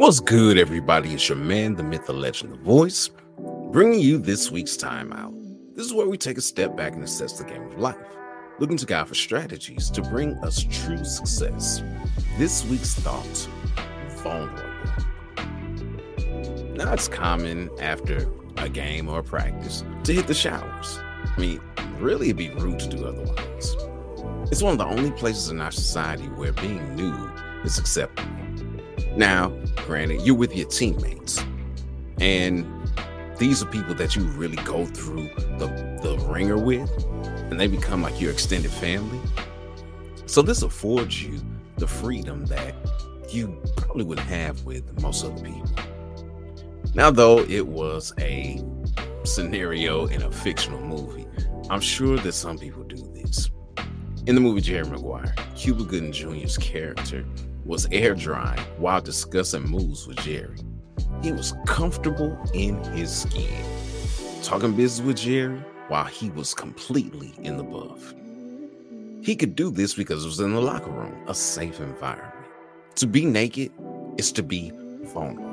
What's good, everybody? It's your man, the myth, the legend, the voice, bringing you this week's timeout. This is where we take a step back and assess the game of life, looking to God for strategies to bring us true success. This week's thought vulnerable. Now, it's common after a game or a practice to hit the showers. I mean, really, it'd be rude to do otherwise. It's one of the only places in our society where being nude is acceptable. Now, granted, you're with your teammates, and these are people that you really go through the, the wringer with, and they become like your extended family. So, this affords you the freedom that you probably would have with most other people. Now, though it was a scenario in a fictional movie, I'm sure that some people do this. In the movie Jerry Maguire, Cuba Gooding Jr.'s character was air drying while discussing moves with Jerry. He was comfortable in his skin, talking business with Jerry while he was completely in the buff. He could do this because it was in the locker room, a safe environment. To be naked is to be vulnerable.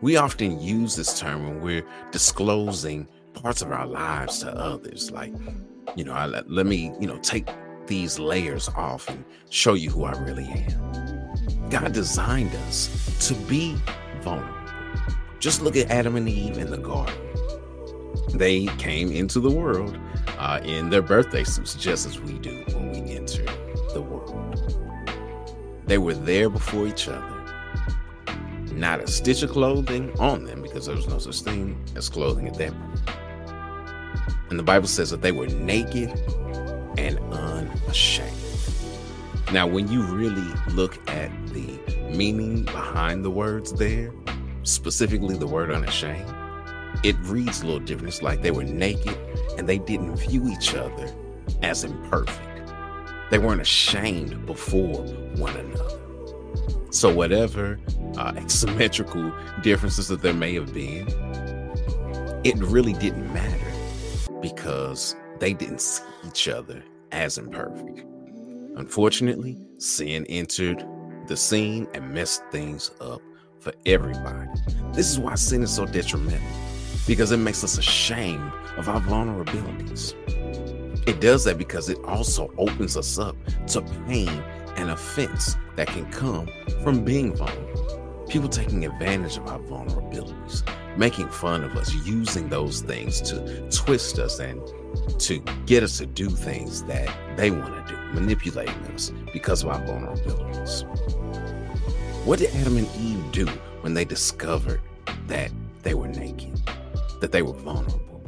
We often use this term when we're disclosing parts of our lives to others, like, you know, I, let me, you know, take these layers off and show you who I really am. God designed us to be vulnerable. Just look at Adam and Eve in the garden. They came into the world uh, in their birthday suits, just as we do when we enter the world. They were there before each other. Not a stitch of clothing on them because there was no such thing as clothing at that point. And the Bible says that they were naked and unashamed. Now, when you really look at the meaning behind the words there, specifically the word unashamed, it reads a little different. It's like they were naked and they didn't view each other as imperfect. They weren't ashamed before one another. So, whatever uh, asymmetrical differences that there may have been, it really didn't matter because they didn't see each other as imperfect. Unfortunately, sin entered the scene and messed things up for everybody. This is why sin is so detrimental because it makes us ashamed of our vulnerabilities. It does that because it also opens us up to pain and offense that can come from being vulnerable. People taking advantage of our vulnerabilities, making fun of us, using those things to twist us and to get us to do things that they want to do, manipulating us because of our vulnerabilities. What did Adam and Eve do when they discovered that they were naked, that they were vulnerable?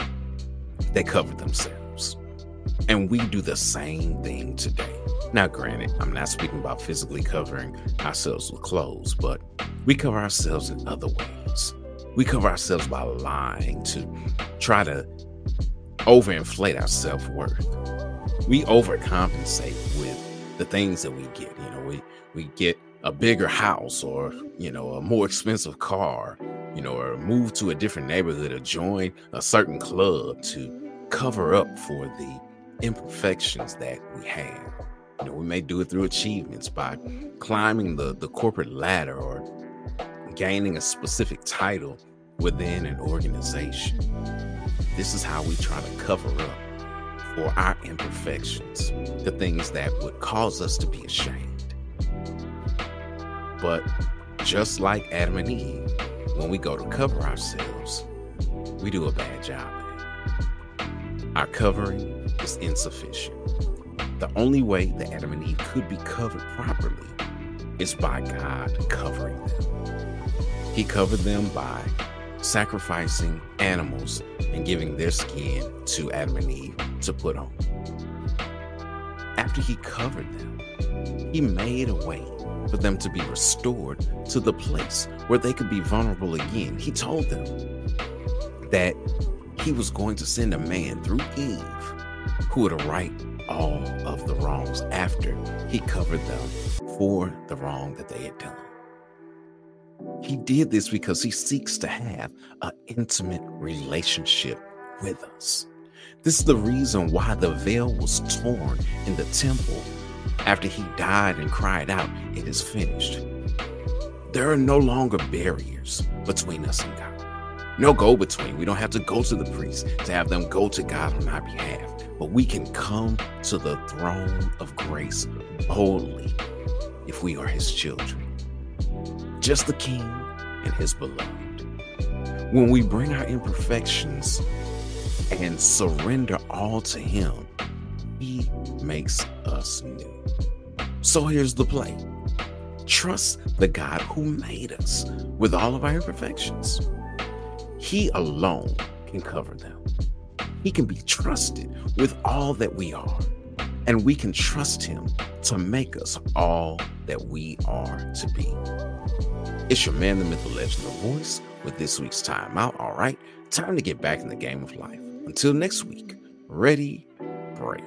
They covered themselves. And we do the same thing today. Now, granted, I'm not speaking about physically covering ourselves with clothes, but we cover ourselves in other ways. We cover ourselves by lying to try to overinflate our self worth. We overcompensate with the things that we get. You know, we we get a bigger house or you know a more expensive car, you know, or move to a different neighborhood or join a certain club to cover up for the imperfections that we have. You know, we may do it through achievements by climbing the the corporate ladder or gaining a specific title within an organization. This is how we try to cover up for our imperfections, the things that would cause us to be ashamed. But just like Adam and Eve, when we go to cover ourselves, we do a bad job. Our covering is insufficient. The only way that Adam and Eve could be covered properly is by God covering them. He covered them by sacrificing animals and giving their skin to Adam and Eve to put on. After he covered them, he made a way for them to be restored to the place where they could be vulnerable again. He told them that he was going to send a man through Eve who would right all of the wrongs after he covered them for the wrong that they had done. He did this because he seeks to have an intimate relationship with us. This is the reason why the veil was torn in the temple after he died and cried out, It is finished. There are no longer barriers between us and God. No go between. We don't have to go to the priest to have them go to God on our behalf, but we can come to the throne of grace boldly if we are his children. Just the king and his beloved. When we bring our imperfections and surrender all to him, he makes us new. So here's the play trust the God who made us with all of our imperfections. He alone can cover them. He can be trusted with all that we are, and we can trust Him to make us all that we are to be. It's your man, the myth, the legend, the voice with this week's time out. All right, time to get back in the game of life. Until next week, ready, break.